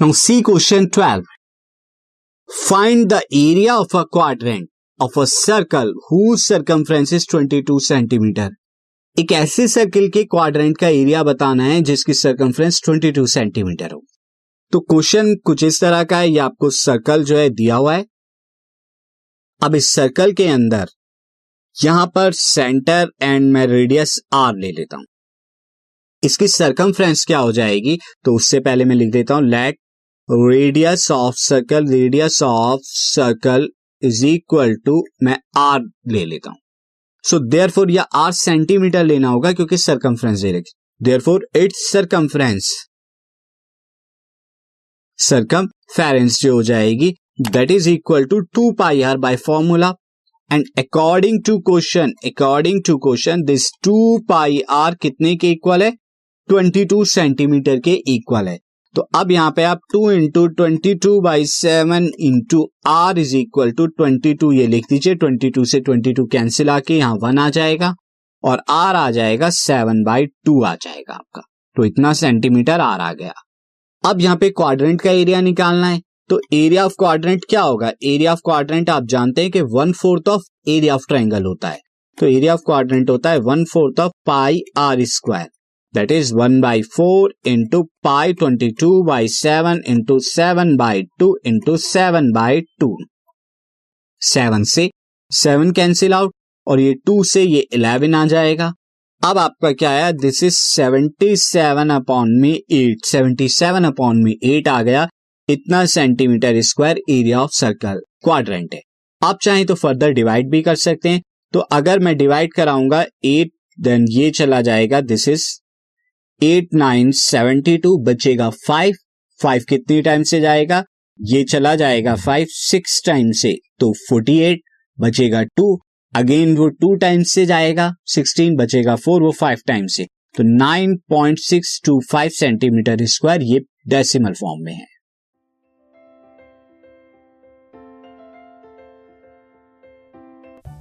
Now, see question 12. Find the area of a quadrant of a circle whose circumference is 22 centimetre एक ऐसे circle के quadrant का area बताना है जिसकी सर्कमफ्रेंस 22 सेंटीमीटर हो। तो क्वेश्चन कुछ इस तरह का है, ये आपको सर्कल जो है दिया हुआ है। अब इस सर्कल के अंदर, यहाँ पर सेंटर एंड मैं रेडियस आर ले लेता हूँ। इसकी सरकमफ्रेंस क्या हो जाएगी तो उससे पहले मैं लिख देता हूँ let radius of circle radius of circle is equal to मैं आर ले लेता हूँ। सो देयर फोर या आर सेंटीमीटर लेना होगा क्योंकि सरकमफ्रेंस दे रखी। There four it's circumference circumference जो हो जाएगी that is equal to two pi R by formula and according to question according to question this two pi R कितने के इक्वल है? 22 सेंटीमीटर के इक्वल है। तो अब यहाँ पे आप two into twenty two by seven into R is equal to twenty two ये लिख दीजिए 22 से 22 कैंसिल आके यहाँ वन आ जाएगा और आर आ जाएगा सेवन बाई टू आ जाएगा आपका। तो इतना सेंटीमीटर आर आ गया। अब यहाँ पे क्वाड्रेंट का एरिया निकालना है। तो एरिया ऑफ़ क्वाड्रेंट क्या होगा? एरिया ऑफ़ क्वाड्रेंट आप जानते हैं कि one fourth of area of triangle होता है। तो एरिया ऑफ़ क्वाड्रेंट होता है one fourth of pi R square that is 1 by 4 into pi 22 by 7 into 7 by 2 into 7 by 2 7 से 7 कैंसिल आउट और ये 2 से ये 11 आ जाएगा। अब आपका क्या है दिस इज़ 77 अपॉन में 8 77 अपॉन में 8 आ गया। इतना centimetre square area of circle quadrant है। आप चाहें तो फर्दर डिवाइड भी कर सकते हैं। तो अगर मैं डिवाइड कराऊँगा 8 देन ये चला जाएगा। This is eight nine seventy two बचेगा फाइव फाइव कितनी टाइम से जाएगा? ये चला जाएगा फाइव, सिक्स टाइम से तो फोर्टी एट बचेगा टू, अगेन वो टू टाइम्स से जाएगा, सिक्सटीन बचेगा फोर, वो फाइव टाइम से। तो nine point six two five centimetre square ये डेसिमल फॉर्म में है।